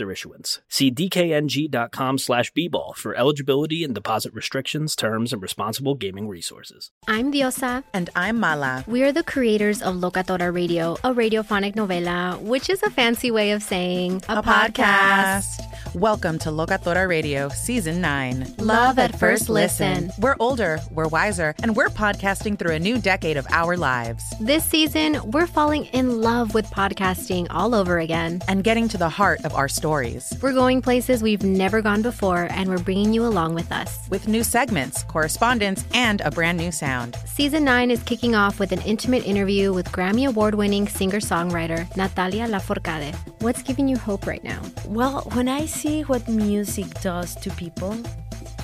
issuance. See dkng.com slash bball for eligibility and deposit restrictions, terms, and responsible gaming resources. I'm Diosa. And I'm Mala. We are the creators of Locatora Radio, a radiophonic novela, which is a fancy way of saying a, a podcast. podcast. Welcome to Locatora Radio, Season 9. Love at First Listen. We're older, we're wiser, and we're podcasting through a new decade of our lives. This season, we're falling in love with podcasting all over again and getting to the heart of our stories. We're going places we've never gone before, and we're bringing you along with us. With new segments, correspondence, and a brand new sound. Season 9 is kicking off with an intimate interview with Grammy Award winning singer songwriter Natalia Lafourcade. What's giving you hope right now? Well, when I see what music does to people,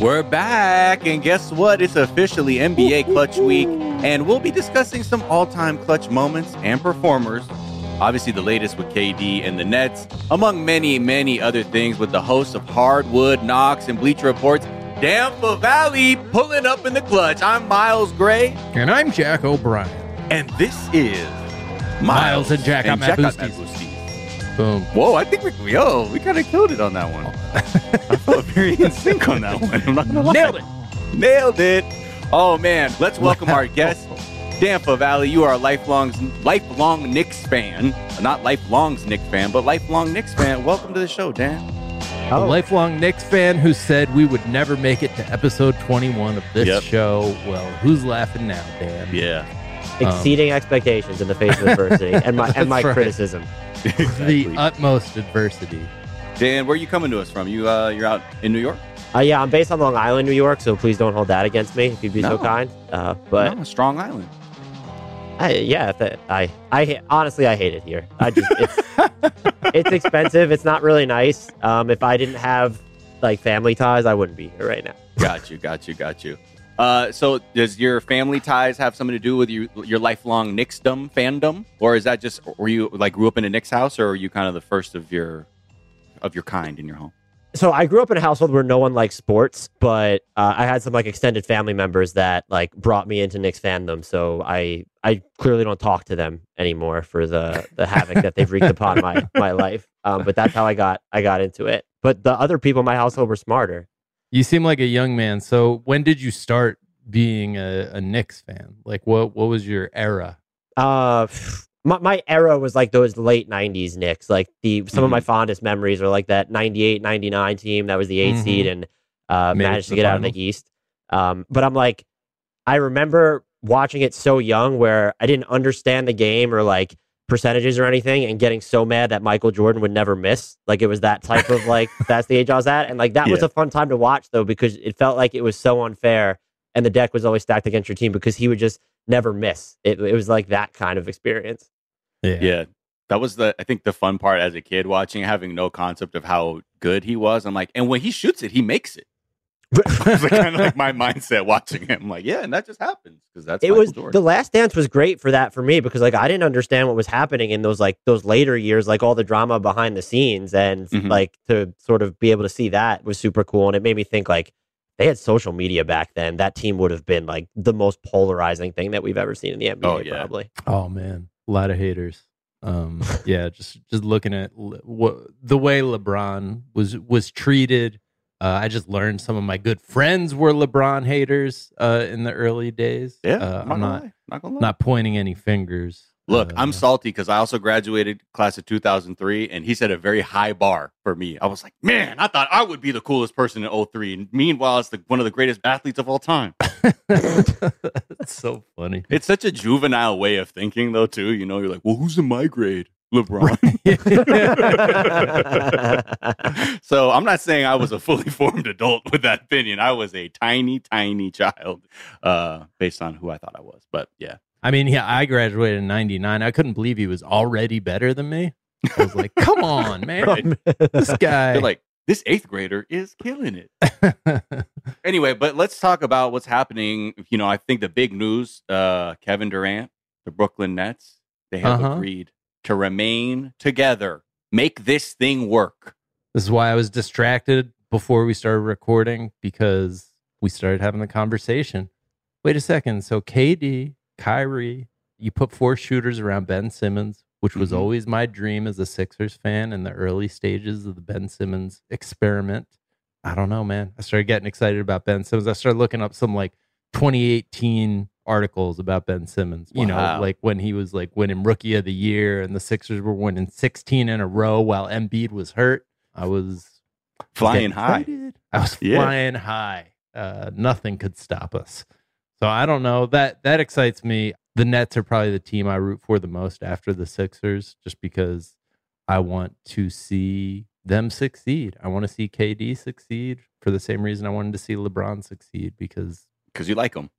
We're back, and guess what? It's officially NBA Clutch Week, and we'll be discussing some all time clutch moments and performers Obviously, the latest with KD and the Nets, among many, many other things with the hosts of Hardwood, Knocks, and Bleacher Reports. Dan Favale pulling up in the clutch. I'm Miles Gray. And I'm Jack O'Brien. And this is Miles, Miles and Jack and Jack Boom. Whoa, I think we, yo, we kind of killed it on that one. I felt very in sync on that one. I'm not gonna lie. Nailed it. Nailed it. Oh, man. Let's welcome our guest. Dan Favale. you are a lifelong lifelong Knicks fan. Not lifelong's Knicks fan, but lifelong Knicks fan. Welcome to the show, Dan. A lifelong Knicks fan who said we would never make it to episode 21 of this yep. show. Well, who's laughing now, Dan? Yeah. Exceeding um, expectations in the face of adversity and my and my right. criticism. Exactly. The utmost adversity. Dan, where are you coming to us from? You uh, you're out in New York? Uh, yeah, I'm based on Long Island, New York, so please don't hold that against me if you'd be no. so kind. Uh, but no, Strong Island. I, yeah, I, I honestly I hate it here. I just it's, it's expensive. It's not really nice. Um, if I didn't have like family ties, I wouldn't be here right now. Got you, got you, got you. Uh, so does your family ties have something to do with you, your lifelong Knicksdom fandom, or is that just were you like grew up in a Knicks house, or are you kind of the first of your of your kind in your home? so I grew up in a household where no one liked sports, but uh, I had some like extended family members that like brought me into Knicks fandom. So I I clearly don't talk to them anymore for the the havoc that they've wreaked upon my my life. Um, but that's how I got I got into it. But the other people in my household were smarter. You seem like a young man. So when did you start being a, a Knicks fan? Like what what was your era? Uh my, my era was like those late 90s Knicks. Like the some mm-hmm. of my mm-hmm. fondest memories are like that 98 99 team that was the 8 mm-hmm. seed and uh, managed to get final. out of the East. Um, but I'm like, I remember watching it so young where I didn't understand the game or like percentages or anything and getting so mad that Michael Jordan would never miss. Like it was that type of like, that's the age I was at. And like that yeah. was a fun time to watch though because it felt like it was so unfair and the deck was always stacked against your team because he would just never miss. It, it was like that kind of experience. Yeah. Yeah. That was the I think the fun part as a kid watching, having no concept of how good he was. I'm like, and when he shoots it, he makes it. Was like, kind of like my mindset watching him. like, yeah, and that just happens because that's it Michael was Jordan. the Last Dance was great for that for me because like I didn't understand what was happening in those like those later years, like all the drama behind the scenes, and Mhm. like to sort of be able to see that was super cool, and it made me think like they had social media back then. That team would have been like the most polarizing thing that we've ever seen in the NBA, Oh, yeah. probably. Oh man, a lot of haters. Um, yeah, just just looking at what the way LeBron was was treated. Uh, I just learned some of my good friends were LeBron haters uh, in the early days. yeah, uh, I'm not, not gonna not not pointing any fingers. Look, Uh, I'm salty because I also graduated class of 2003, and he set a very high bar for me. I was like, man, I thought I would be the coolest person in 03. And meanwhile, it's the, one of the greatest athletes of all time. It's so funny. It's such a juvenile way of thinking, though, too. You know, you're like, well, who's in my grade? LeBron. so I'm not saying I was a fully formed adult with that opinion. I was a tiny, tiny child, uh, based on who I thought I was. But yeah, I mean, yeah, I graduated in '99. I couldn't believe he was already better than me. I was like, "Come on, man, Right. this guy." they're like, this eighth grader is killing it. anyway, but let's talk about what's happening. You know, I think the big news: uh, Kevin Durant, the Brooklyn Nets, they have Uh-huh. agreed to remain together, make this thing work. This is why I was distracted before we started recording because we started having the conversation. Wait a second. So KD, Kyrie, you put four shooters around Ben Simmons, which was Mhm. always my dream as a Sixers fan in the early stages of the Ben Simmons experiment. I don't know, man. I started getting excited about Ben Simmons. I started looking up some like 2018 articles about Ben Simmons. You know, like when he was like winning rookie of the year and the Sixers were winning 16 in a row while Embiid was hurt. I was Flying high. excited. I was Yeah. flying high. Uh, nothing could stop us. So I don't know. That that excites me. The Nets are probably the team I root for the most after the Sixers, just because I want to see them succeed. I want to see KD succeed for the same reason I wanted to see LeBron succeed because Because you like them.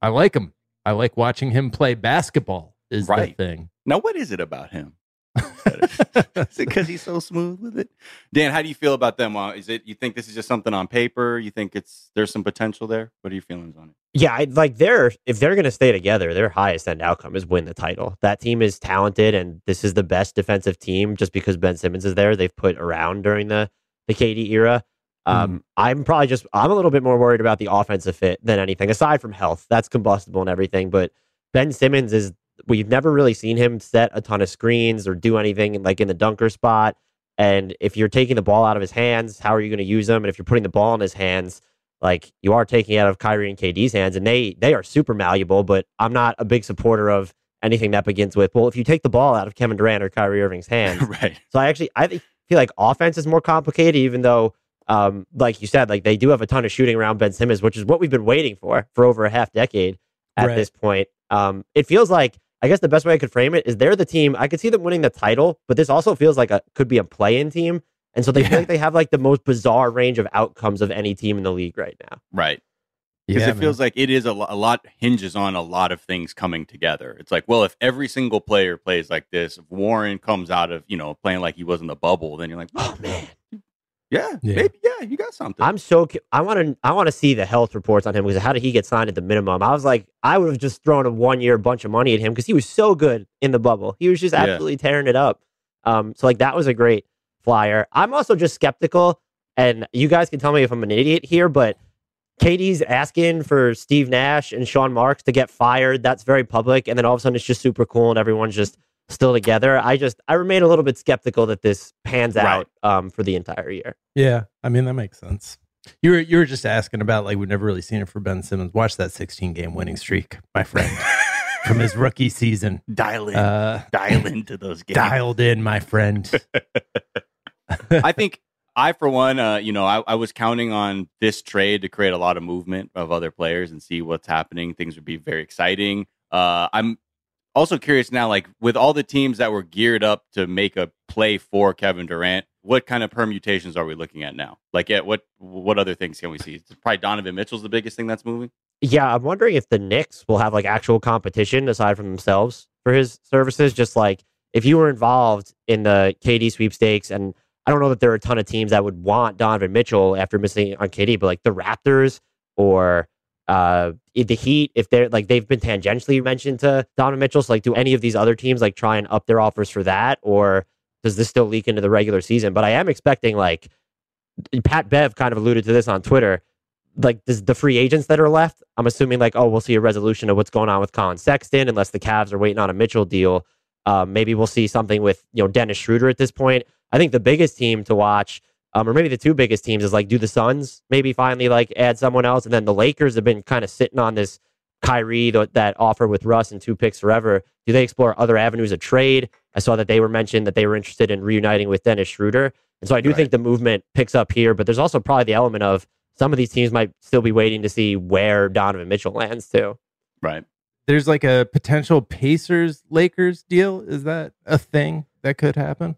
I like him. I like watching him play basketball. Is Right. the thing. Now, what is it about him? is it because he's so smooth with it? Dan, how do you feel about them? Uh, is it you think this is just something on paper? You think it's there's some potential there? What are your feelings on it? Yeah, I, like they're if they're going to stay together, their highest end outcome is win the title. That team is talented, and this is the best defensive team just because Ben Simmons is there. They've put around during the the KD era. Um, I'm probably just I'm a little bit more worried about the offensive fit than anything aside from health. That's combustible and everything, but Ben Simmons is we've never really seen him set a ton of screens or do anything like in the dunker spot. And if you're taking the ball out of his hands, how are you going to use him? And if you're putting the ball in his hands, like you are taking it out of Kyrie and KD's hands, and they they are super malleable. But I'm not a big supporter of anything that begins with, well, if you take the ball out of Kevin Durant or Kyrie Irving's hands. right. So I actually I think- feel like offense is more complicated, even though, um, like you said, like they do have a ton of shooting around Ben Simmons, which is what we've been waiting for for over a half decade at Right. this point. Um, it feels like I guess the best way I could frame it is they're the team. I could see them winning the title, but this also feels like a could be a play-in team, and so they Yeah. feel like they have like the most bizarre range of outcomes of any team in the league right now. Right. Because Yeah, it feels like it is a, lo- a lot hinges on a lot of things coming together. It's like, well, if every single player plays like this, if Warren comes out of you know playing like he was in the bubble, then you're like, Oh man, yeah, Yeah. maybe, yeah, you got something. I'm so cu- I want to I want to see the health reports on him because how did he get signed at the minimum? I was like I would have just thrown a one year bunch of money at him because he was so good in the bubble. He was just Yeah. absolutely tearing it up. Um, so like that was a great flyer. I'm also just skeptical, and you guys can tell me if I'm an idiot here, but KD's asking for Steve Nash and Sean Marks to get fired. That's very public, and then all of a sudden it's just super cool and everyone's just still together. I just I remain a little bit skeptical that this pans Right. out um, for the entire year. Yeah, I mean that makes sense. You were you were just asking about like we've never really seen it for Ben Simmons. Watch that 16 game winning streak, my friend, from his rookie season. dial in, Uh, dial into those games. dialed in, my friend. I think I, for one, uh, you know, I, I was counting on this trade to create a lot of movement of other players and see what's happening. Things would be very exciting. Uh, I'm also curious now, like with all the teams that were geared up to make a play for Kevin Durant, what kind of permutations are we looking at now? Like, at what what other things can we see? Probably Donovan Mitchell's the biggest thing that's moving. Yeah, I'm wondering if the Knicks will have like actual competition aside from themselves for his services. Just like if you were involved in the KD sweepstakes, and I don't know that there are a ton of teams that would want Donovan Mitchell after missing on KD, but like the Raptors or uh, the Heat, if they're like they've been tangentially mentioned to Donovan Mitchell, so like do any of these other teams like try and up their offers for that, or does this still leak into the regular season? But I am expecting like Pat Bev kind of alluded to this on Twitter. Like this, the free agents that are left, I'm assuming like, oh, we'll see a resolution of what's going on with Collin Sexton, unless the Cavs are waiting on a Mitchell deal. Um, maybe we'll see something with you know Dennis Schroeder at this point. I think the biggest team to watch, um, or maybe the two biggest teams, is like do the Suns maybe finally like add someone else, and then the Lakers have been kind of sitting on this Kyrie that offer with Russ and two picks forever. Do they explore other avenues of trade? I saw that they were mentioned that they were interested in reuniting with Dennis Schroeder. And so I do right. think the movement picks up here, but there's also probably the element of some of these teams might still be waiting to see where Donovan Mitchell lands too. Right. There's like a potential Pacers Lakers deal. Is that a thing that could happen?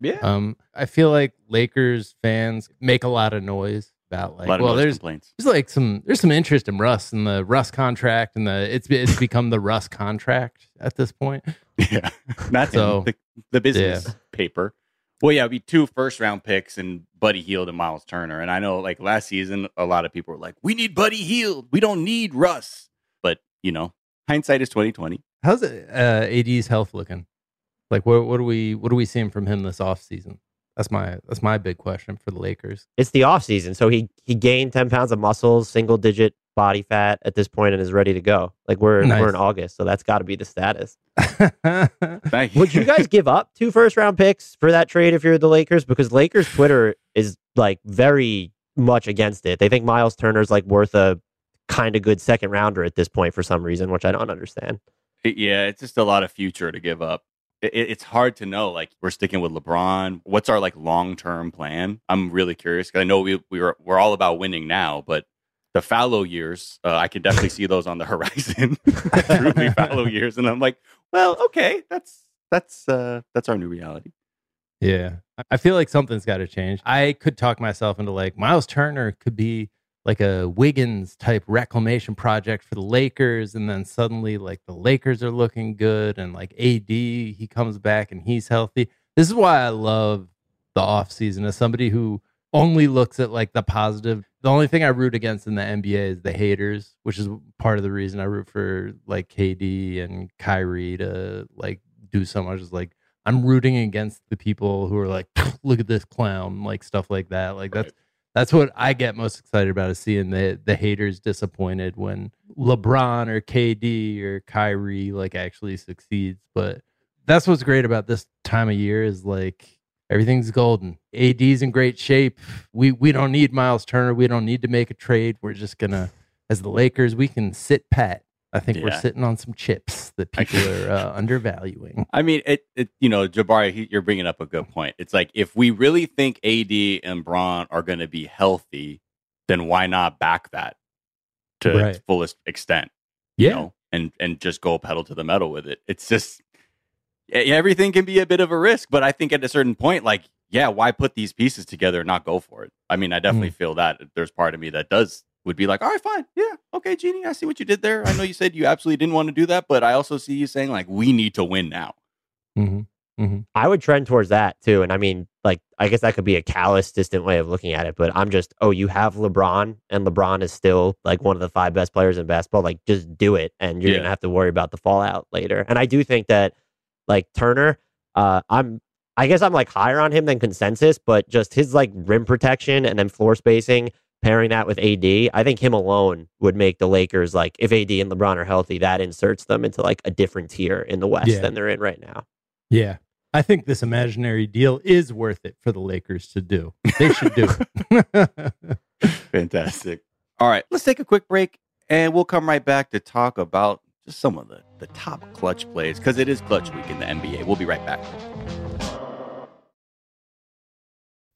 Yeah. Um, I feel like Lakers fans make a lot of noise about like well there's complaints. there's like some there's some interest in Russ and the Russ contract and the it's it's become the Russ contract at this point. Yeah. Not so, the, the business yeah. paper. Well, yeah, it'd be two first round picks and Buddy Hield and Miles Turner. And I know like last season, a lot of people were like, we need Buddy Hield. We don't need Russ. But, you know, hindsight is 2020. How's it, uh, AD's health looking? Like, what, what are we, what are we seeing from him this off season? That's my, that's my big question for the Lakers. It's the off season. So he, he gained 10 pounds of muscles, single digit body fat at this point and is ready to go. Like we're nice. we're in August, so that's got to be the status. Thank you. Would you guys give up two first round picks for that trade if you're the Lakers? Because Lakers Twitter is like very much against it. They think Miles Turner's like worth a kind of good second rounder at this point for some reason, which I don't understand. Yeah, it's just a lot of future to give up. It, it's hard to know. Like we're sticking with LeBron. What's our like long term plan? I'm really curious because I know we we were we're all about winning now, but the fallow years, uh, I can definitely see those on the horizon. Truly fallow years, and I'm like, well, okay, that's that's uh, that's our new reality. Yeah, I feel like something's got to change. I could talk myself into like Miles Turner could be like a Wiggins type reclamation project for the Lakers, and then suddenly like the Lakers are looking good, and like AD he comes back and he's healthy. This is why I love the off season as somebody who only looks at like the positive. The only thing I root against in the NBA is the haters, which is part of the reason I root for like KD and Kyrie to like do so much. Is like I'm rooting against the people who are like, look at this clown, like stuff like that. Like that's that's what I get most excited about is seeing the the haters disappointed when LeBron or KD or Kyrie like actually succeeds. But that's what's great about this time of year is like Everything's golden. AD's in great shape. We we don't need Miles Turner. We don't need to make a trade. We're just gonna, as the Lakers, we can sit pat. I think yeah. we're sitting on some chips that people are uh, undervaluing. I mean, it, it you know, Jabari, you're bringing up a good point. It's like if we really think AD and Bron are going to be healthy, then why not back that to right. its fullest extent? Yeah, you know, and and just go pedal to the metal with it. It's just everything can be a bit of a risk, but I think at a certain point, like, yeah, why put these pieces together and not go for it? I mean, I definitely mm. feel that there's part of me that does would be like, all right, fine, yeah, okay, Jeanie, I see what you did there. I know you said you absolutely didn't want to do that, but I also see you saying like, we need to win now. Mm-hmm. Mm-hmm. I would trend towards that too, and I mean, like, I guess that could be a callous, distant way of looking at it, but I'm just, oh, you have LeBron, and LeBron is still like one of the five best players in basketball. Like, just do it, and you're yeah. gonna have to worry about the fallout later. And I do think that like Turner, uh, I'm I guess I'm like higher on him than consensus, but just his like rim protection and then floor spacing, pairing that with AD, I think him alone would make the Lakers like if AD and LeBron are healthy, that inserts them into like a different tier in the West yeah. than they're in right now. Yeah. I think this imaginary deal is worth it for the Lakers to do. They should do it. Fantastic. All right, let's take a quick break and we'll come right back to talk about just some of the, the top clutch plays because it is clutch week in the NBA. We'll be right back.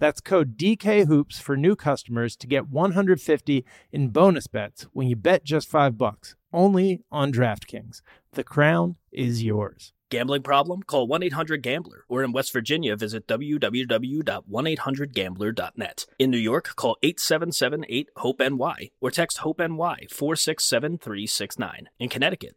That's code DKHOOPS for new customers to get 150 in bonus bets when you bet just 5 bucks. Only on DraftKings. The crown is yours. Gambling problem? Call 1 800 Gambler. Or in West Virginia, visit www.1800Gambler.net. In New York, call 877 8 HOPE NY or text HOPE NY 467 369. In Connecticut,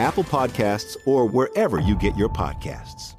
Apple Podcasts, or wherever you get your podcasts.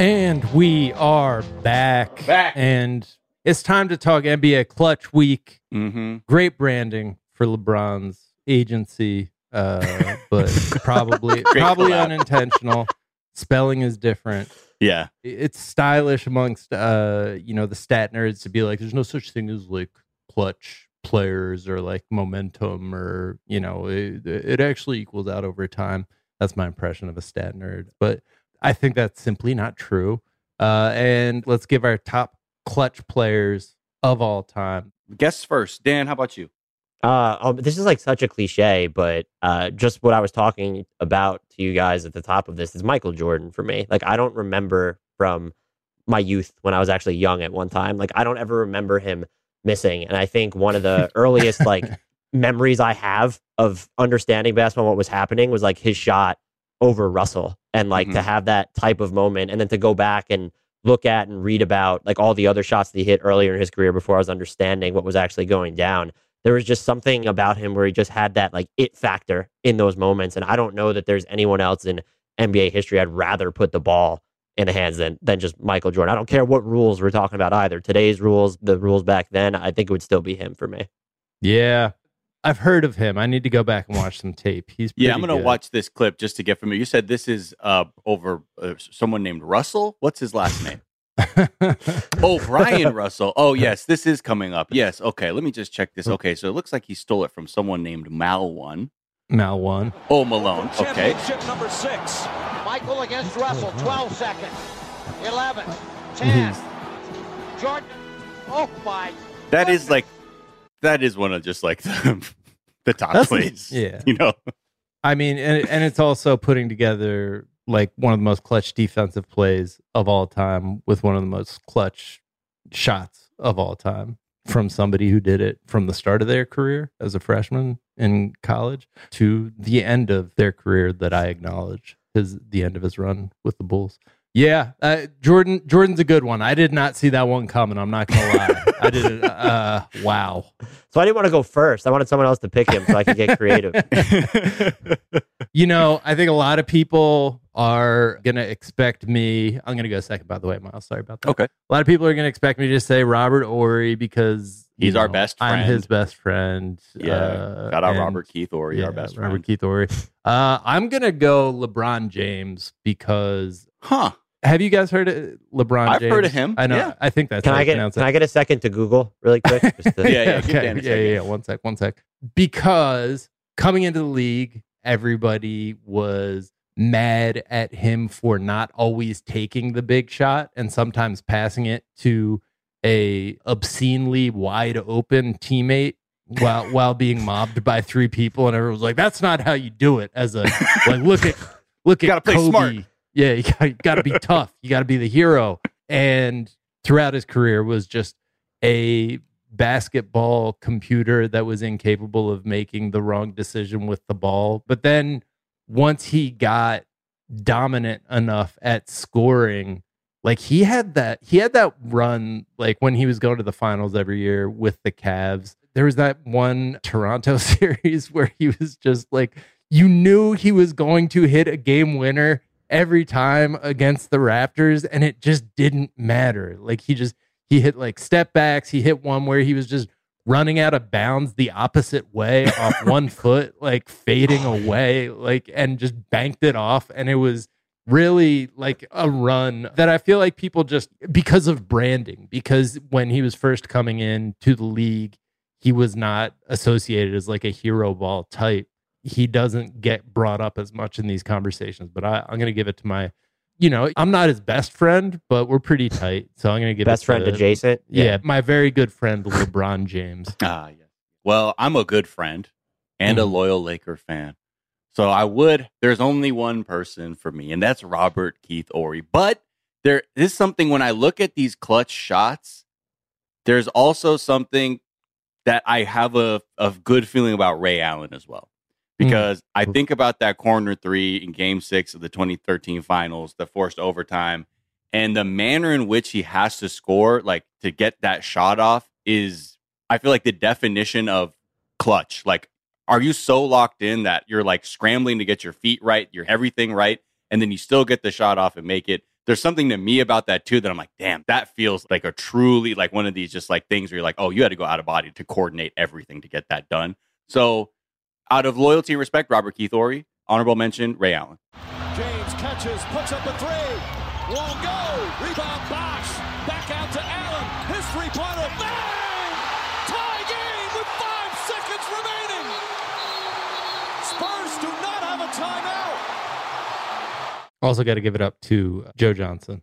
And we are back. Back. And it's time to talk NBA Clutch Week. Mm-hmm. Great branding for LeBron's agency, uh, but probably probably collab. unintentional. Spelling is different. Yeah. It's stylish amongst uh, you know, the stat nerds to be like, there's no such thing as like clutch players or like momentum or you know, it, it actually equals out over time. That's my impression of a stat nerd. But I think that's simply not true. Uh, and let's give our top clutch players of all time. Guess first. Dan, how about you? Uh, um, this is like such a cliche, but uh, just what I was talking about to you guys at the top of this is Michael Jordan for me. Like, I don't remember from my youth when I was actually young at one time. Like, I don't ever remember him missing. And I think one of the earliest like memories I have of understanding basketball, what was happening, was like his shot over Russell, and like to mm-hmm. have that type of moment, and then to go back and look at and read about like all the other shots that he hit earlier in his career before I was understanding what was actually going down. There was just something about him where he just had that like it factor in those moments. And I don't know that there's anyone else in NBA history I'd rather put the ball in the hands than than just Michael Jordan. I don't care what rules we're talking about either. Today's rules, the rules back then, I think it would still be him for me. Yeah. I've heard of him. I need to go back and watch some tape. He's Yeah, I'm going to good. watch this clip just to get from you. You said this is uh, over uh, someone named Russell. What's his last name? oh, Brian Russell. Oh, yes, this is coming up. Yes, okay. Let me just check this. Okay, so it looks like he stole it from someone named Mal One. Mal one. Oh, Malone. Okay. Championship number six. Michael against Russell. 12 seconds. 11. 10. Jordan. Oh, my. That is like, that is one of just like the, the top That's- plays. yeah. You know? I mean, and, and it's also putting together like one of the most clutch defensive plays of all time with one of the most clutch shots of all time from somebody who did it from the start of their career as a freshman in college to the end of their career that I acknowledge his the end of his run with the Bulls. Yeah, uh, Jordan Jordan's a good one. I did not see that one coming. I'm not gonna lie. I did. Uh, wow. So I didn't want to go first. I wanted someone else to pick him so I could get creative. you know, I think a lot of people are going to expect me. I'm going to go second, by the way, Miles. Sorry about that. Okay. A lot of people are going to expect me to say Robert Horry because you He's our know, best I'm friend. his best friend. Yeah. Uh, Shout out and- Robert Keith Horry, our yeah, best Robert friend. Keith Horry. Uh, I'm going to go LeBron James because. Huh. Have you guys heard of LeBron I've James? heard of him, I know. yeah. I think that's Can how I get pronounce can. I get a second to Google really quick? Just to- Yeah, yeah, okay. Yeah, yeah, yeah. One sec, one sec. Because coming into the league, everybody was mad at him for not always taking the big shot and sometimes passing it to a obscenely wide open teammate while while being mobbed by three people, and everyone was like, "That's not how you do it." As a like, look at look You at Kobe. smart. Yeah, you got, got to be tough. You got to be the hero. And throughout his career was just a basketball computer that was incapable of making the wrong decision with the ball. But then once he got dominant enough at scoring, like he had that he had that run like when he was going to the finals every year with the Cavs. There was that one Toronto series where he was just like you knew he was going to hit a game winner every time against the Raptors and it just didn't matter. Like he just he hit like step backs, he hit one where he was just running out of bounds the opposite way off one foot, like fading away, like and just banked it off and it was really like a run that I feel like people just because of branding because when he was first coming in to the league he was not associated as like a hero ball type he doesn't get brought up as much in these conversations. But I, I'm going to give it to my, you know, I'm not his best friend, but we're pretty tight. So I'm going to give it to me. Best it friend to, adjacent? Yeah, Yeah. my very good friend LeBron James. Ah, yes. Well, I'm a good friend and a Mhm. loyal Laker fan. So I would, there's only one person for me, and that's Robert Keith Horry. But there is something when I look at these clutch shots, there's also something that I have a, a good feeling about Ray Allen as well. Hmm. Because I hmm. think about that corner three in game six of the 2013 finals, the forced overtime, and the manner in which he has to score, like to get that shot off, is I feel like the definition of clutch. Like, are you so locked in that you're like scrambling to get your feet right, your everything right, and then you still get the shot off and make it? There's something to me about that too that I'm like, damn, that feels like a truly like one of these just like things where you're like, oh, you had to go out of body to coordinate everything to get that done. So, out of loyalty and respect, Robert Keith Horry, honorable mention, Ray Allen. James catches, puts up a three. Won't go. Rebound Bosh. Back to Allen. His three-pointer. Bang! Tie game with five seconds remaining. Spurs do not have a timeout. Also, got to give it up to Joe Johnson,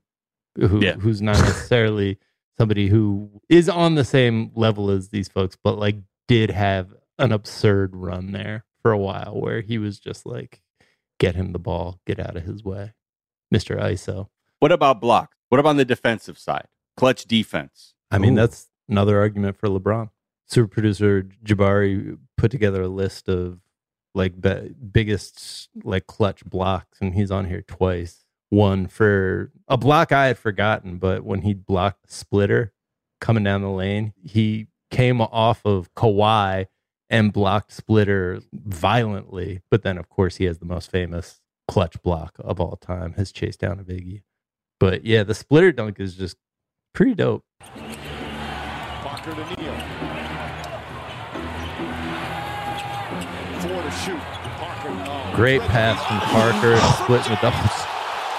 who Yeah. who's not necessarily somebody who is on the same level as these folks, but like did have an absurd run there for a while where he was just like, get him the ball, get out of his way, Mister ISO. What about block? What about on the defensive side? Clutch defense. I mean, Ooh. that's another argument for LeBron. Super producer Jabari put together a list of like be- biggest like clutch blocks, and he's on here twice. One for a block I had forgotten, but when he blocked Splitter coming down the lane, he came off of Kawhi and blocked Splitter violently. But then, of course, he has the most famous clutch block of all time, his chase down of Iggy. But yeah, the Splitter dunk is just pretty dope. Great pass from Parker and splitting the doubles.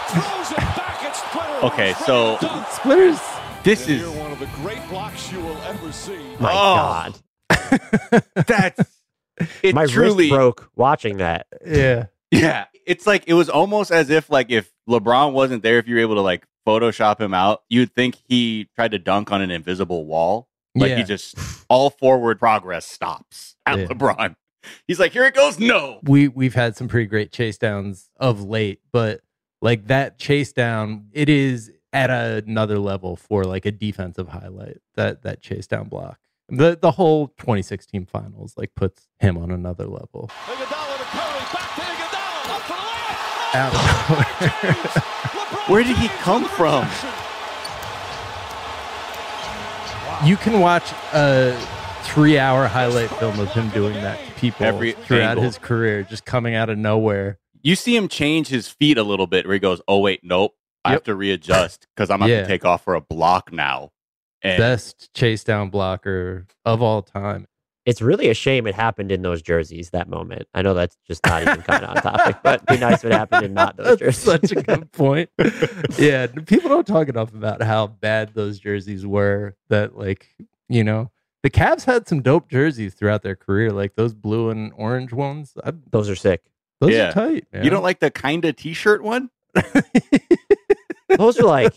throws it back at Splitter. Okay, so Splitters. this is one of the great blocks you will ever see. My Oh. God. that's it My truly wrist broke watching that. Yeah. Yeah, it's like it was almost as if like if LeBron wasn't there, if you were able to like Photoshop him out, you'd think he tried to dunk on an invisible wall. Like Yeah. he just all forward progress stops at Yeah. LeBron. He's like, here it goes. No, We we've had some pretty great chase downs of late, but like that chase down, it is at another level for like a defensive highlight. That that chase down block. The the whole 2016 finals like puts him on another level. Iguodala to Curry. Back to Iguodala. Up for the layup. Out of nowhere. where did he come from? You can watch a three hour highlight film of him doing that to people Every throughout angle. his career, just coming out of nowhere. You see him change his feet a little bit where he goes, oh wait, nope, I have to readjust because I'm about Yeah. to take off for a block now. And Best chase down blocker of all time. It's really a shame it happened in those jerseys that moment. I know that's just not even kind of on topic, but it'd be nice if it happened in not those That's jerseys. such a good point. yeah, people don't talk enough about how bad those jerseys were. That like you know the Cavs had some dope jerseys throughout their career, like those blue and orange ones. I, Those are sick. those Yeah. are tight. you don't like the kinda t-shirt one? those are like,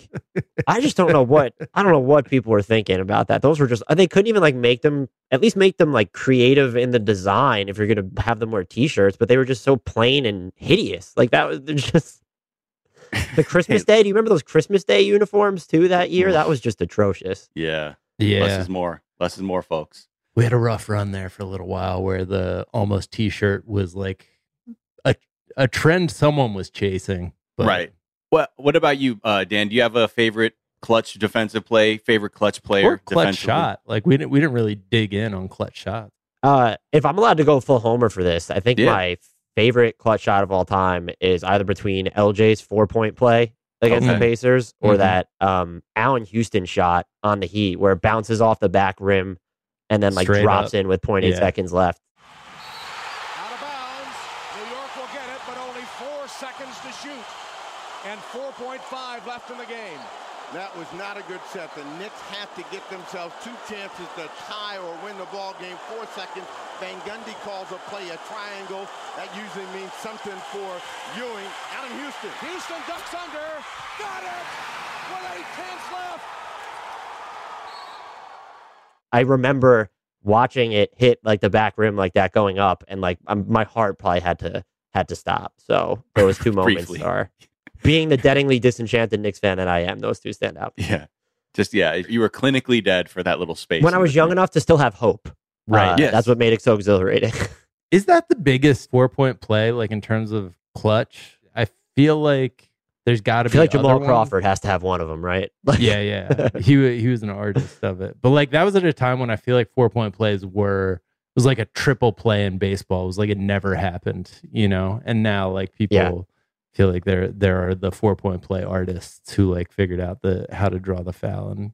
I just don't know what I don't know what people were thinking about that. Those were just uh, they couldn't even like make them at least make them like creative in the design if you're gonna have them wear t-shirts, but they were just so plain and hideous. Like that was just the Christmas Day. Do you remember those Christmas Day uniforms too that year? That was just atrocious. Yeah. Yeah. Less is more. Less is more, folks. We had a rough run there for a little while where the almost t-shirt was like a a trend someone was chasing. But Right. What What about you, uh, Dan? Do you have a favorite clutch defensive play? Favorite clutch player? Or clutch shot. Like we didn't we didn't really dig in on clutch shots. Uh, if I'm allowed to go full homer for this, I think Yeah. my favorite clutch shot of all time is either between LJ's four point play against the Pacers or Mhm. that um, Allan Houston shot on the Heat where it bounces off the back rim and then like Straight drops up. in with 0.8 Yeah. seconds left. Out of bounds. New York will get it, but only four seconds to shoot. And 4.5 left in the game. That was not a good set. The Knicks have to get themselves two chances to tie or win the ball game. Four seconds. Van Gundy calls a play a triangle. That usually means something for Ewing. Allan Houston. Houston ducks under. Got it! With eight tenths left. I remember watching it hit like the back rim like that going up and like um, my heart probably had to had to stop. So those two moments are being the deadingly disenchanted Knicks fan that I am. Those two stand out. Yeah. Just yeah, you were clinically dead for that little space. When I was young enough to still have hope. Right. Uh, Yes. That's what made it so exhilarating. Is that the biggest four point play, like in terms of clutch? I feel like there's got to I be feel like other Jamal ones. Crawford has to have one of them, right? Like- yeah, yeah. He he was an artist of it, but like that was at a time when I feel like four point plays were it was like a triple play in baseball. It was like it never happened, you know. And now like people Yeah. Feel like there there are the four point play artists who like figured out the how to draw the foul and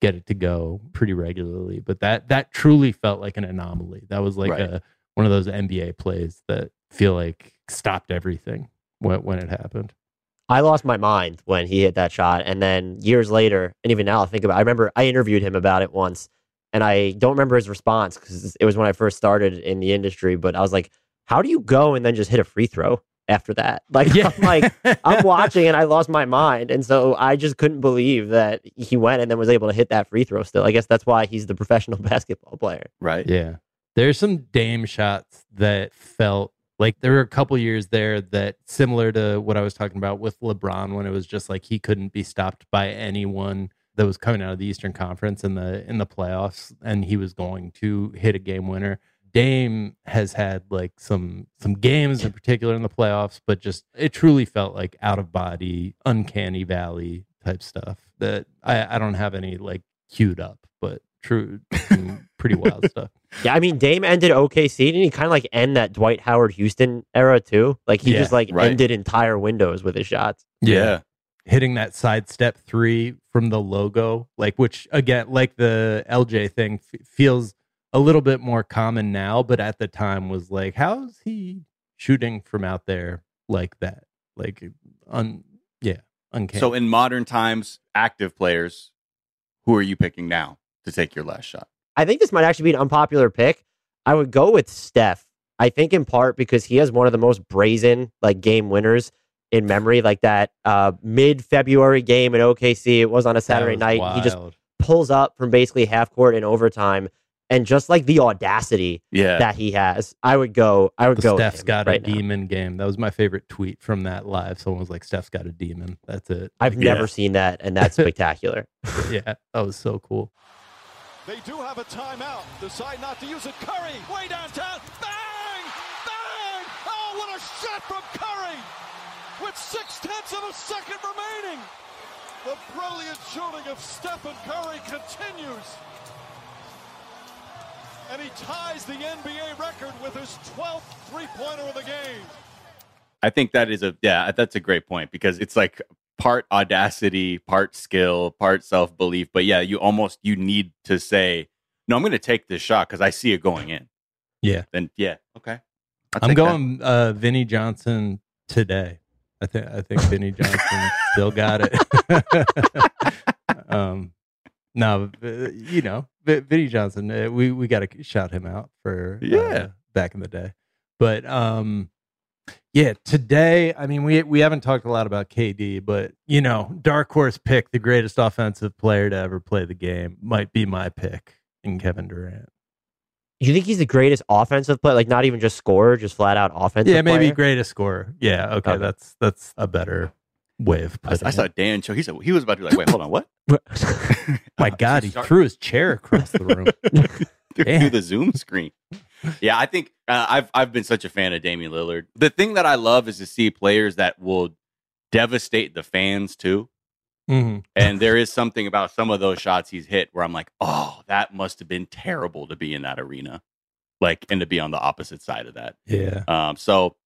get it to go pretty regularly. But that that truly felt like an anomaly. That was like Right. a one of those NBA plays that feel like stopped everything when when it happened. I lost my mind when he hit that shot. And then years later, and even now I think about I remember I interviewed him about it once and I don't remember his response because it was when I first started in the industry. But I was like, how do you go and then just hit a free throw after that? Like, Yeah. I'm like, I'm watching and I lost my mind. And so I just couldn't believe that he went and then was able to hit that free throw still. I guess that's why he's the professional basketball player. Right. Yeah. There's some Dame shots that felt like there were a couple years there that similar to what I was talking about with LeBron when it was just like he couldn't be stopped by anyone that was coming out of the Eastern Conference in the in the playoffs and he was going to hit a game winner. Dame has had like some some games in particular in the playoffs, but just it truly felt like out of body, uncanny valley type stuff that I, I don't have any like queued up, but true pretty wild stuff. Yeah, I mean Dame ended OKC, didn't he kind of like end that Dwight Howard Houston era too? Like he Yeah, just like right. ended entire windows with his shots. Yeah. Hitting that side step three from the logo, like which again, like the LJ thing, f- feels a little bit more common now, but at the time was like, how's he shooting from out there like that? Like, un, yeah, uncanny. So in modern times, active players, who are you picking now to take your last shot? I think this might actually be an unpopular pick. I would go with Steph. I think in part because he has one of the most brazen like game winners in memory, like that uh, mid February game in OKC. It was on a Saturday was night. He just pulls up from basically half court in overtime, and just like the audacity Yeah. that he has, I would go. I would The go. with Steph's him got right a now. demon game. That was my favorite tweet from that live. Someone was like, Steph's got a demon. That's it. I've Like, never Yeah. seen that, and that's spectacular. yeah, that was so cool. They do have a timeout. Decide not to use it. Curry, way downtown. Bang! Bang! Oh, what a shot from Curry! With six tenths of a second remaining. The brilliant shooting of Stephen Curry continues. And he ties the NBA record with his 12th three pointer of the game. I think that is a yeah, that's a great point because it's like part audacity, part skill, part self belief. But yeah, you almost you need to say, no, I'm going to take this shot because I see it going in. Yeah. Then yeah, okay. I'll I'm take that. going uh Vinnie Johnson today. I think I think Vinnie Johnson still got it. um no, uh, you know, V- Vinnie Johnson, uh, we we got to shout him out for uh, Yeah. back in the day. But um Yeah, today, I mean, we we haven't talked a lot about KD, but you know, dark horse pick, the greatest offensive player to ever play the game, might be my pick in Kevin Durant. You think he's the greatest offensive player? Like not even just scorer, just flat out offensive. Yeah, maybe player? greatest scorer. Yeah, okay, okay, that's that's a better way of putting I, I saw Dan Cho. He said he was about to be like, wait, hold on, what? My God, he threw his chair across the room through the Zoom screen. Yeah, I think uh, I've I've been such a fan of Damian Lillard. The thing that I love is to see players that will devastate the fans too. Mm-hmm. And there is something about some of those shots he's hit where I'm like, oh, that must have been terrible to be in that arena, like, and to be on the opposite side of that. Yeah. Um. So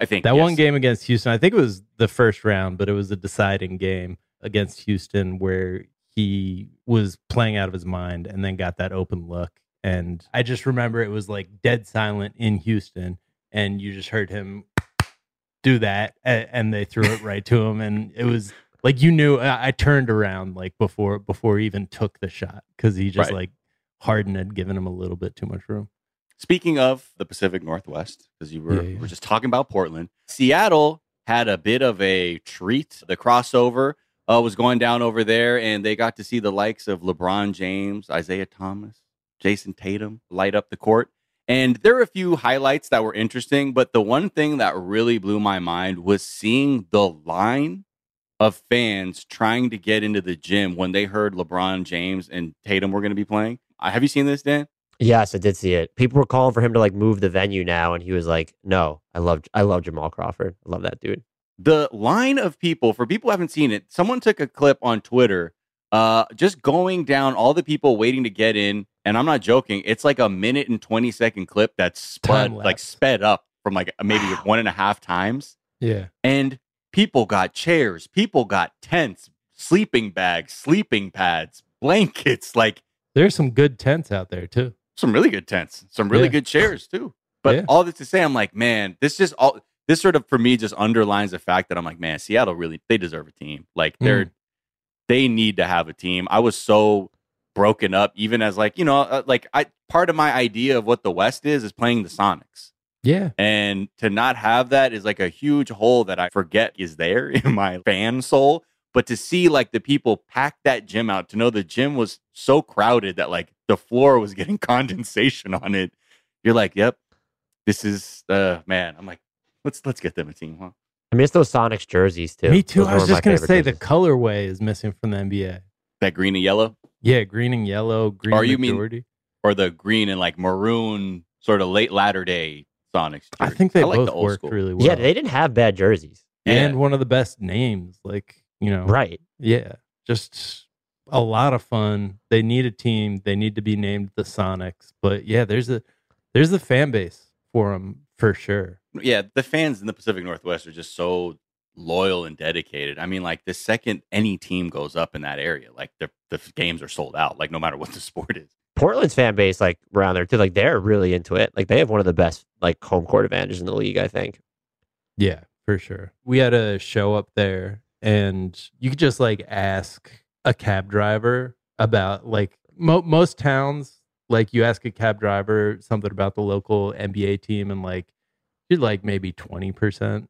I think that yes. one game against Houston, I think it was the first round, but it was a deciding game against Houston where he was playing out of his mind and then got that open look. And I just remember it was like dead silent in Houston, and you just heard him do that, and they threw it right to him, and it was like you knew. I turned around like before before he even took the shot because he just right. like Harden had given him a little bit too much room. Speaking of the Pacific Northwest, because you were, yeah, yeah. were just talking about Portland, Seattle had a bit of a treat. The CrawsOver uh, was going down over there, and they got to see the likes of LeBron James, Isaiah Thomas, Jayson Tatum light up the court. And there were a few highlights that were interesting, but the one thing that really blew my mind was seeing the line of fans trying to get into the gym when they heard LeBron James and Tatum were going to be playing. Uh, have you seen this, Dan? Yes, I did see it. People were calling for him to like move the venue now, and he was like, "No, I love I love Jamal Crawford. I love that dude." The line of people, for people who haven't seen it, someone took a clip on Twitter, uh, just going down all the people waiting to get in, and I'm not joking. It's like a minute and twenty second clip that's sped like sped up from like maybe wow. one and a half times. Yeah, and people got chairs, people got tents, sleeping bags, sleeping pads, blankets, like. There's some good tents out there too some really good tents, some really yeah. good chairs too. But yeah. all this to say, I'm like, man, this just all this sort of for me just underlines the fact that I'm like, man, Seattle really they deserve a team. Like they're mm. they need to have a team. I was so broken up, even as like you know, uh, like I part of my idea of what the West is is playing the Sonics. Yeah, and to not have that is like a huge hole that I forget is there in my fan soul. But to see like the people pack that gym out, to know the gym was so crowded that like the floor was getting condensation on it. You're like, yep, this is uh man. I'm like, let's let's get them a team, huh? I miss those Sonics jerseys too. Me too. Those I was just gonna say jerseys. the colorway is missing from the NBA. That green and yellow. Yeah, green and yellow. Green. Or you mean, or the green and like maroon, sort of late latter day Sonics. Jersey. I think they I both like the worked school. really well. Yeah, they didn't have bad jerseys. And one of the best names, like you know, right? Yeah, just a lot of fun. They need a team. They need to be named the Sonics. But yeah, there's a there's a fan base for them for sure. Yeah, the fans in the Pacific Northwest are just so loyal and dedicated. I mean, like the second any team goes up in that area, like the the games are sold out. Like no matter what the sport is. Portland's fan base, like around there too, like they're really into it. Like they have one of the best like home court advantages in the league. I think. Yeah, for sure. We had a show up there, and you could just like ask a cab driver about like mo- most towns like you ask a cab driver something about the local NBA team and like you're like maybe 20%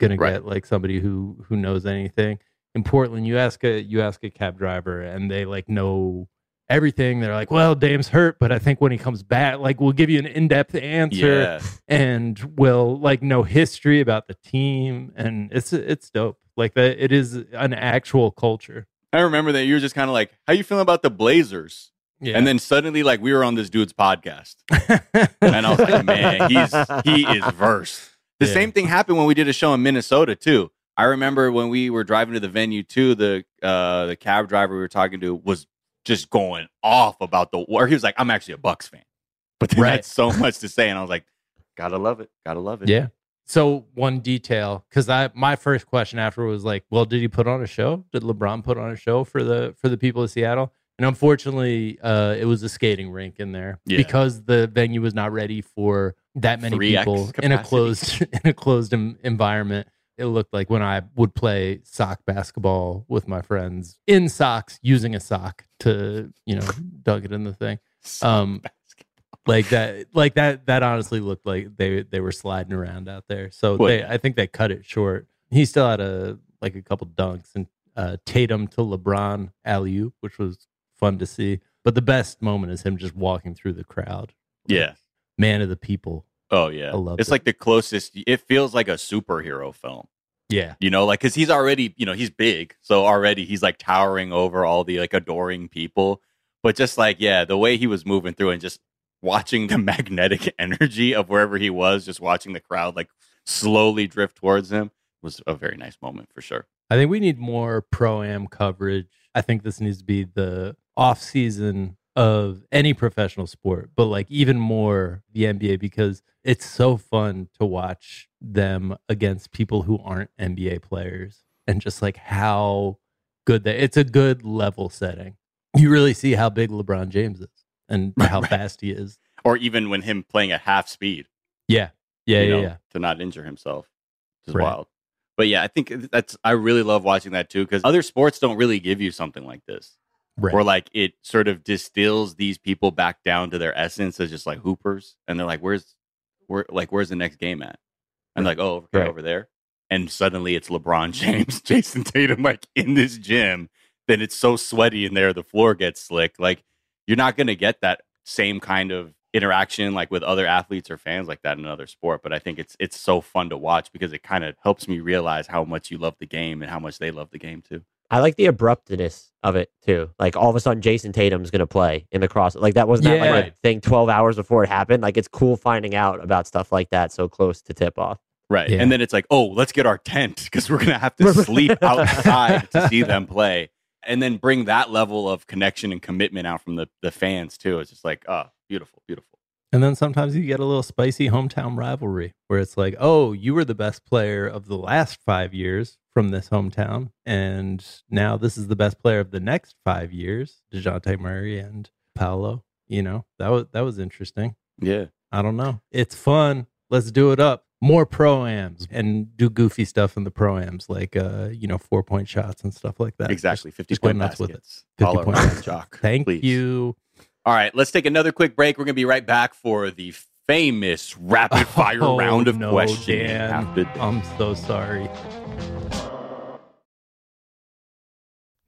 gonna right. get like somebody who who knows anything. In Portland you ask a you ask a cab driver and they like know everything. They're like well Dame's hurt but I think when he comes back like we'll give you an in-depth answer yeah. and we'll like know history about the team. And it's it's dope. Like that it is an actual culture I remember that you were just kind of like, "How you feeling about the Blazers?" Yeah. And then suddenly, like, we were on this dude's podcast, and I was like, "Man, he's he is versed." The yeah. same thing happened when we did a show in Minnesota too. I remember when we were driving to the venue too. The uh, the cab driver we were talking to was just going off about the war. He was like, "I'm actually a Bucks fan," but they right. had so much to say, and I was like, "Gotta love it, gotta love it." Yeah, so one detail, because I my first question after was like, well, did he put on a show? Did LeBron put on a show for the for the people of Seattle? And unfortunately, uh, it was a skating rink in there yeah. because the venue was not ready for that many people in a closed in a closed environment. It looked like when I would play sock basketball with my friends in socks, using a sock to you know dug it in the thing. Um, like that like that that honestly looked like they they were sliding around out there so they i think they cut it short he still had a like a couple dunks and uh tatum to lebron alley which was fun to see but the best moment is him just walking through the crowd Yeah. man of the people Oh yeah. I loved it's it. like the closest. It feels like a superhero film. yeah You know, like because he's already, you know, he's big, so already he's like towering over all the like adoring people. But just like, yeah, the way he was moving through and just watching the magnetic energy of wherever he was, just watching the crowd like slowly drift towards him was a very nice moment for sure. I think we need more pro am coverage. I think this needs to be the off season of any professional sport, but like even more the NBA because it's so fun to watch them against people who aren't NBA players and just like how good they it's a good level setting. You really see how big LeBron James is and how Right. fast he is. Or even when him playing at half speed. Yeah. Yeah, you yeah, know, yeah. to not injure himself. It's Right. wild. But yeah, I think that's I really love watching that too because other sports don't really give you something like this. Right. Or like it sort of distills these people back down to their essence as just like hoopers, and they're like, "Where's, where, like, where's the next game at?" And like, "Oh, okay, Right. over there." And suddenly it's LeBron James, Jayson Tatum, like in this gym. Then it's so sweaty in there, the floor gets slick. Like you're not gonna get that same kind of interaction like with other athletes or fans like that in another sport. But I think it's it's so fun to watch because it kind of helps me realize how much you love the game and how much they love the game too. I like the abruptness of it too. Like all of a sudden, Jayson Tatum's going to play in the cross. Like that wasn't that like a thing twelve hours before it happened. Like it's cool finding out about stuff like that so close to tip off. Right. Yeah. And then it's like, oh, let's get our tent because we're going to have to sleep outside to see them play. And then bring that level of connection and commitment out from the, the fans too. It's just like, oh, beautiful, beautiful. And then sometimes you get a little spicy hometown rivalry where it's like, oh, you were the best player of the last five years from this hometown. And now this is the best player of the next five years, Dejounte Murray and Paolo. You know, that was that was interesting. Yeah. I don't know. It's fun. Let's do it up. More pro-ams and do goofy stuff in the pro-ams, like uh, you know, four point shots and stuff like that. Exactly. 50 just go point nuts with it. baskets. 50 All point around, baskets. Jock. Thank please. you. All right, let's take another quick break. We're going to be right back for the famous rapid fire Oh, round of no, questioning. Dan. after. I'm so sorry.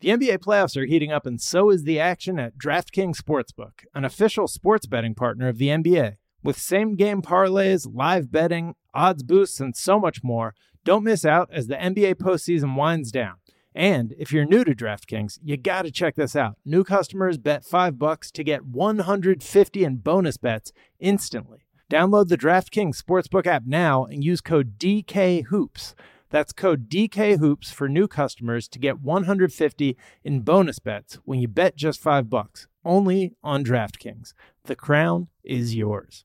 The NBA playoffs are heating up, and so is the action at DraftKings Sportsbook, an official sports betting partner of the NBA. With same game parlays, live betting, odds boosts, and so much more, don't miss out as the NBA postseason winds down. And if you're new to DraftKings, you got to check this out. New customers bet 5 bucks to get 150 in bonus bets instantly. Download the DraftKings Sportsbook app now and use code DKHOOPS. That's code DKHOOPS for new customers to get 150 in bonus bets when you bet just 5 bucks. Only on DraftKings. The crown is yours.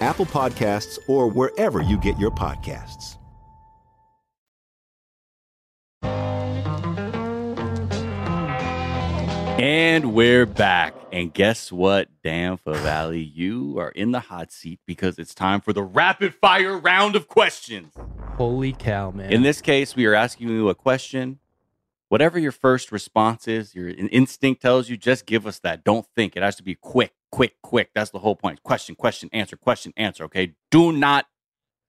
Apple Podcasts, or wherever you get your podcasts. And we're back. And guess what, Dan Favale? You are in the hot seat because it's time for the rapid fire round of questions. Holy cow, man. In this case, we are asking you a question. Whatever your first response is, your instinct tells you, just give us that. Don't think. It has to be quick, quick, quick. That's the whole point. Question, question, answer, question, answer. Okay. Do not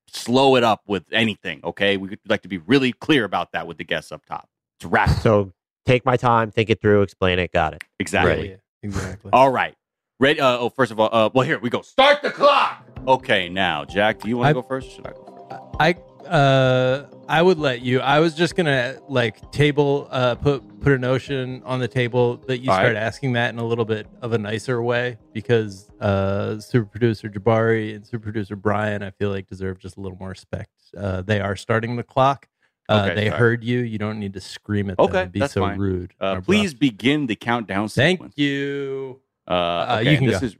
slow it up with anything. Okay. We would like to be really clear about that with the guests up top. It's rapid. So take my time, think it through, explain it. Got it. Exactly. Right. Exactly. All right. Ready? Uh, oh, first of all, uh, well, here we go. Start the clock. Okay, now, Jack, do you want to go first? Or should I go first? I uh I would let you. I was just gonna like table uh put put a notion on the table that you All start right. asking that in a little bit of a nicer way because uh super producer Jabari and super producer Brian I feel like deserve just a little more respect. Uh they are starting the clock. Uh Okay, they sorry. heard you. You don't need to scream at them Okay, and be that's so fine. rude. Uh, please begin the countdown Thank you. Uh, Uh, okay, you can this go. is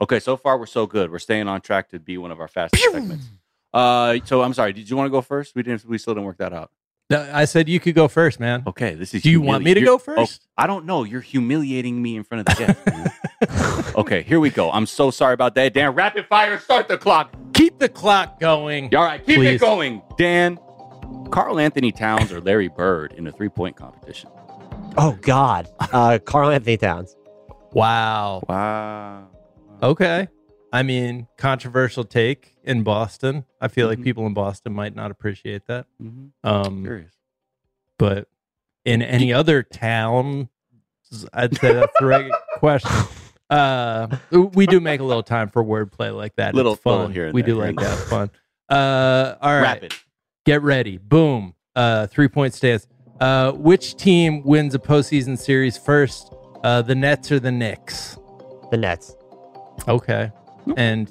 okay. So far, we're so good. We're staying on track to be one of our fastest segments. Uh, so I'm sorry. Did you want to go first? We didn't. We still didn't work that out. No, I said you could go first, man. Okay, this is. Do you want me to you're- go oh, first? I don't know. You're humiliating me in front of the guests. okay, here we go. I'm so sorry about that, Dan. Rapid fire. Start the clock. Keep the clock going. All right, keep Please. it going, Dan. Karl-Anthony Towns or Larry Bird in a three point competition. Oh God. Uh, Karl-Anthony Towns. Wow. Wow. Okay. I mean, controversial take in Boston. I feel Mm-hmm. like people in Boston might not appreciate that. Mhm. Um, Curious. but in any other town, I'd say that's the right question. Uh, we do make a little time for wordplay like that. Little- it's fun. little here and we there, do like and that fun. Uh, all right. Rapid. Get ready. Boom. Uh, three point stance. Uh, which team wins a postseason series first? Uh, the Nets or the Knicks? The Nets. Okay. And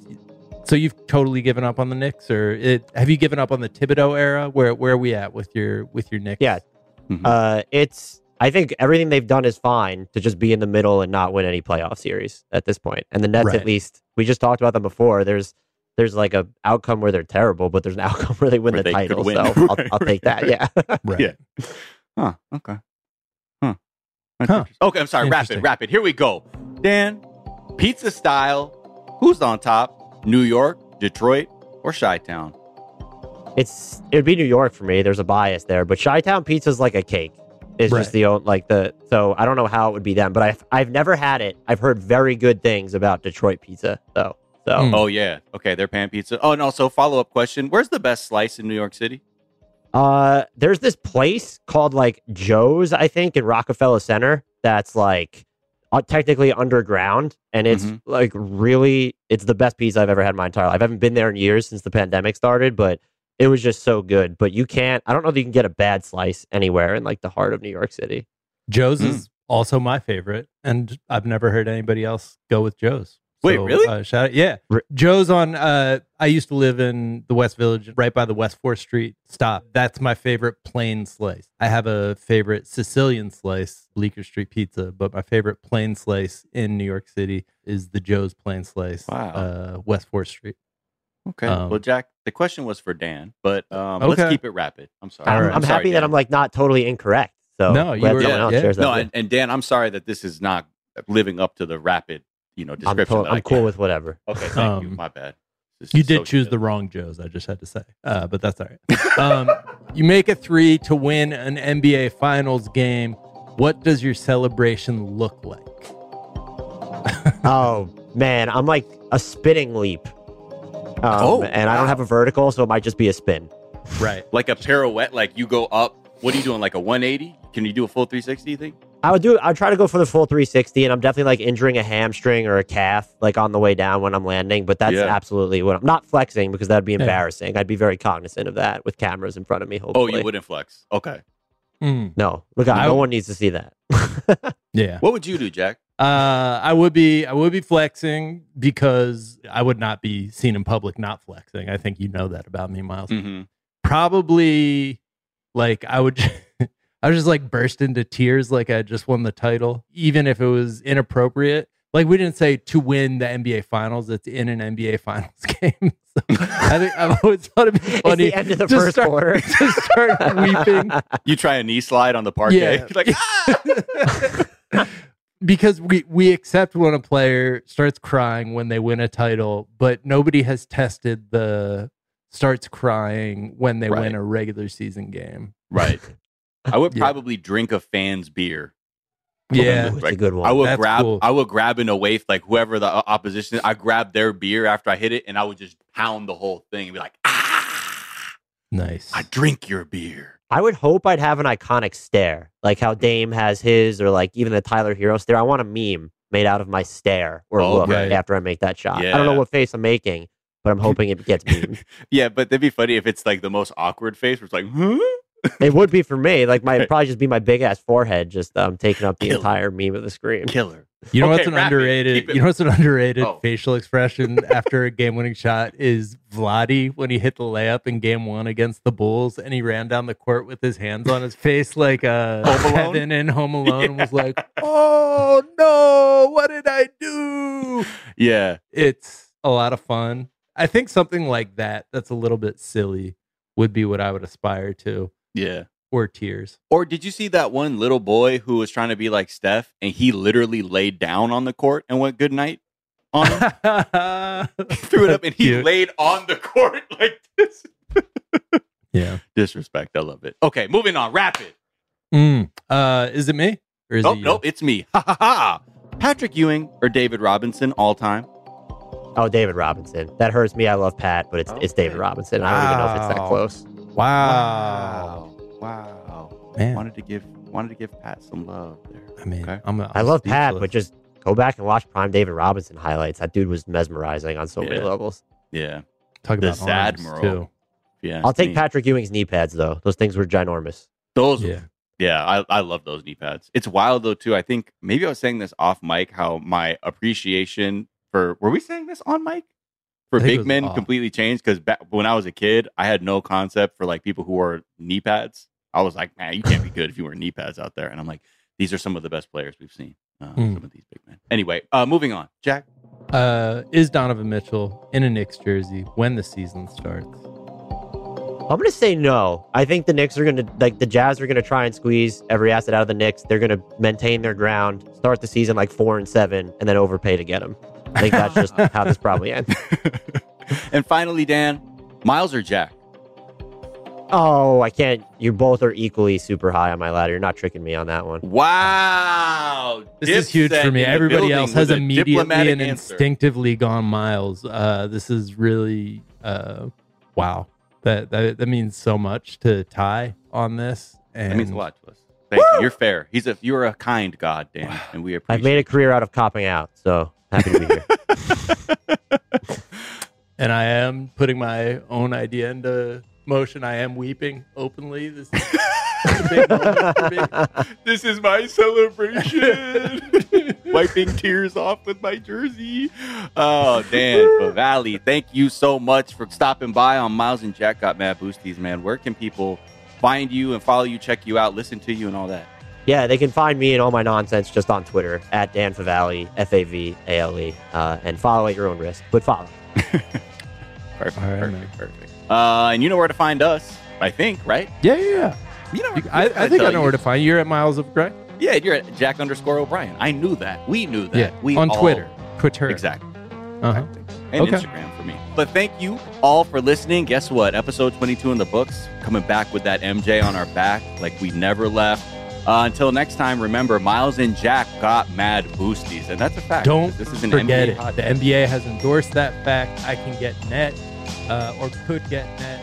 so you've totally given up on the Knicks, or it, have you given up on the Thibodeau era? Where where are we at with your with your Knicks? Yeah. Mm-hmm. Uh, it's. I think everything they've done is fine to just be in the middle and not win any playoff series at this point. And the Nets, Right. at least, we just talked about them before. There's there's like a outcome where they're terrible, but there's an outcome where they win Where the they title. win. So I'll, I'll take that. right. Yeah. Right. Yeah. Huh. Okay. Huh. Huh. Okay, I'm sorry. Interesting. Rapid, rapid. Here we go. Dan, pizza style. Who's on top? New York, Detroit, or Chi Town? It's it would be New York for me. There's a bias there, but Chi Town pizza's like a cake. It's Right. just the own like the so I don't know how it would be them, but I've I've never had it. I've heard very good things about Detroit pizza though. So Mm. Oh yeah. Okay, they're pan pizza. Oh, and also follow up question: Where's the best slice in New York City? uh there's this place called like Joe's, I think, in Rockefeller Center that's like technically underground and it's Mhm. like really it's the best pizza I've ever had in my entire life. I haven't been there in years since the pandemic started, but it was just so good. But you can't I don't know if you can get a bad slice anywhere in like the heart of New York City. Joe's Mm. is also my favorite, and I've never heard anybody else go with Joe's. Wait, So, really? Uh, shout out, yeah. Re- Joe's on. Uh, I used to live in the West Village, right by the West Fourth Street stop. That's my favorite plain slice. I have a favorite Sicilian slice, Bleecker Street Pizza, but my favorite plain slice in New York City is the Joe's plain slice, Wow. uh, West Fourth Street. Okay. Um, well, Jack, the question was for Dan, but um, let's keep it rapid. I'm sorry. All I'm, right. I'm sorry, happy that I'm like not totally incorrect. So No, you were- yeah, yeah. No, and, and Dan, I'm sorry that this is not living up to the rapid, you know, I'm, description. to- that I I'm cool with whatever. Okay, thank you. Um, My bad. This You did so choose the wrong Joe's, I just had to say. Uh, but that's all right. um, you make a three to win an NBA Finals game. What does your celebration look like? Oh man, I'm like a spinning leap. Um, Oh, and I don't have a vertical, so it might just be a spin. Right. like a pirouette, like you go up. What are you doing? Like a 180? Can you do a full 360? You think? I would do. I'd try to go for the full 360, and I'm definitely like injuring a hamstring or a calf like on the way down when I'm landing. But that's Yeah. absolutely what I'm not flexing because that'd be Yeah. embarrassing. I'd be very cognizant of that with cameras in front of me. Oh, you wouldn't flex. Okay. Mm, No, look, I no would- one needs to see that. yeah. What would you do, Jack? Uh, I would be I would be flexing because I would not be seen in public not flexing. I think you know that about me, Miles. Mm-hmm. Probably like I would I would just like burst into tears like I just won the title, even if it was inappropriate. Like we didn't say to win the NBA finals, it's in an NBA finals game. so I think I've always thought it'd be it's funny the end of the to first start, quarter. to start weeping. You try a knee slide on the parquet. Yeah. like, ah! because we we accept when a player starts crying when they win a title, but nobody has tested the starts crying when they Right. win a regular season game. Right. I would Yeah. probably drink a fan's beer. Yeah. Ooh, it's a good one. I would That's grab cool. I would grab in a waif like whoever the opposition. I grab their beer after I hit it, and I would just pound the whole thing and be like, "Ah, Nice. I drink your beer." I would hope I'd have an iconic stare, like how Dame has his, or like even the Tyler Herro stare. I want a meme made out of my stare or Oh, look right. after I make that shot. I don't know what face I'm making, but I'm hoping it gets memed. Yeah, but that'd be funny if it's like the most awkward face, where it's like, "Huh." It would be for me. Like my it'd probably just be my big ass forehead, just um taking up the Killer. entire meme of the screen. Killer. You know Okay, what's an wrap underrated? You know what's an underrated Oh. facial expression after a game-winning shot is Vladdy when he hit the layup in Game One against the Bulls, and he ran down the court with his hands on his face like uh, Home Alone? Kevin in Home Alone and was like, "Oh no, what did I do?" Yeah, It's a lot of fun. I think something like that, that's a little bit silly, would be what I would aspire to, yeah. or tears. Or did you see that one little boy who was trying to be like Steph, and he literally laid down on the court and went good night on him? Threw it up, and he Cute. laid on the court like this. Yeah. Disrespect. I love it. Okay, moving on. Rapid. Mm. Uh, is it me or is Oh it you? nope, it's me. Ha ha ha. Patrick Ewing or David Robinson all time? Oh, David Robinson. That hurts me. I love Pat, but it's it's David Okay. Robinson. I don't even know if it's that close. Wow. Wow. Man. Wanted to give wanted to give Pat some love there. I mean, Okay. I'm, I'm I love Pat, speechless. but just go back and watch prime David Robinson highlights. That dude was mesmerizing on so many levels. Yeah. talk the about arms, Zadmiral. too. Yeah. I'll take Patrick Ewing's knee pads though. Those things were ginormous. Those Yeah. Yeah, I, I love those knee pads. It's wild though too. I think maybe I was saying this off mic how my appreciation for were we saying this on mic for I think it big men off. completely changed because back when I was a kid, I had no concept for like people who wore knee pads. I was like, man, you can't be good if you wear knee pads out there. And I'm like, these are some of the best players we've seen. Uh, Hmm. Some of these big men. Anyway, uh, moving on. Jack. Uh, is Donovan Mitchell in a Knicks jersey when the season starts? I'm gonna say no. I think the Knicks are gonna like the Jazz are gonna try and squeeze every asset out of the Knicks. They're gonna maintain their ground, start the season like four and seven, and then overpay to get them. I think that's just how this probably ends. and finally, Dan, Miles or Jack? Oh, I can't. You both are equally super high on my ladder. You're not tricking me on that one. Wow. This is huge for me. Everybody else has immediately and answer. instinctively gone miles. Uh, this is really uh, wow. That, that that means so much to tie on this. And That means a lot to us. Thank you. You're fair. He's a you're a kind God, Dan, and we appreciate. I've made a career out of copping out, so happy to be here. And I am putting my own idea into motion. I am weeping openly. This is big moment for me. This is my celebration. Wiping tears off with my jersey. Oh, Dan Favale, thank you so much for stopping by on Miles and Jack Got Mad Boosties, man. Where can people find you and follow you, check you out, listen to you, and all that? Yeah, they can find me and all my nonsense just on Twitter at Dan Favale, F A V A L E, uh, and follow at your own risk, but follow. Perfect, All right, perfect, man. perfect. Uh, and you know where to find us, I think, right? Yeah, yeah, yeah. You know, You- I, I think I know where to find you. You're at Miles of Gray. Yeah, you're at Jack underscore O'Brien. I knew that. We knew that. Yeah, we on all- Twitter. Twitter. Exactly. Uh-huh. and Okay. Instagram for me. But thank you all for listening. Guess what? Episode 22 in the books. Coming back with that MJ on our back like we never left. Uh, until next time, remember, Miles and Jack got mad boosties. And that's a fact. Don't This is an forget NBA it. The NBA has endorsed that fact. I can get net uh, or could get net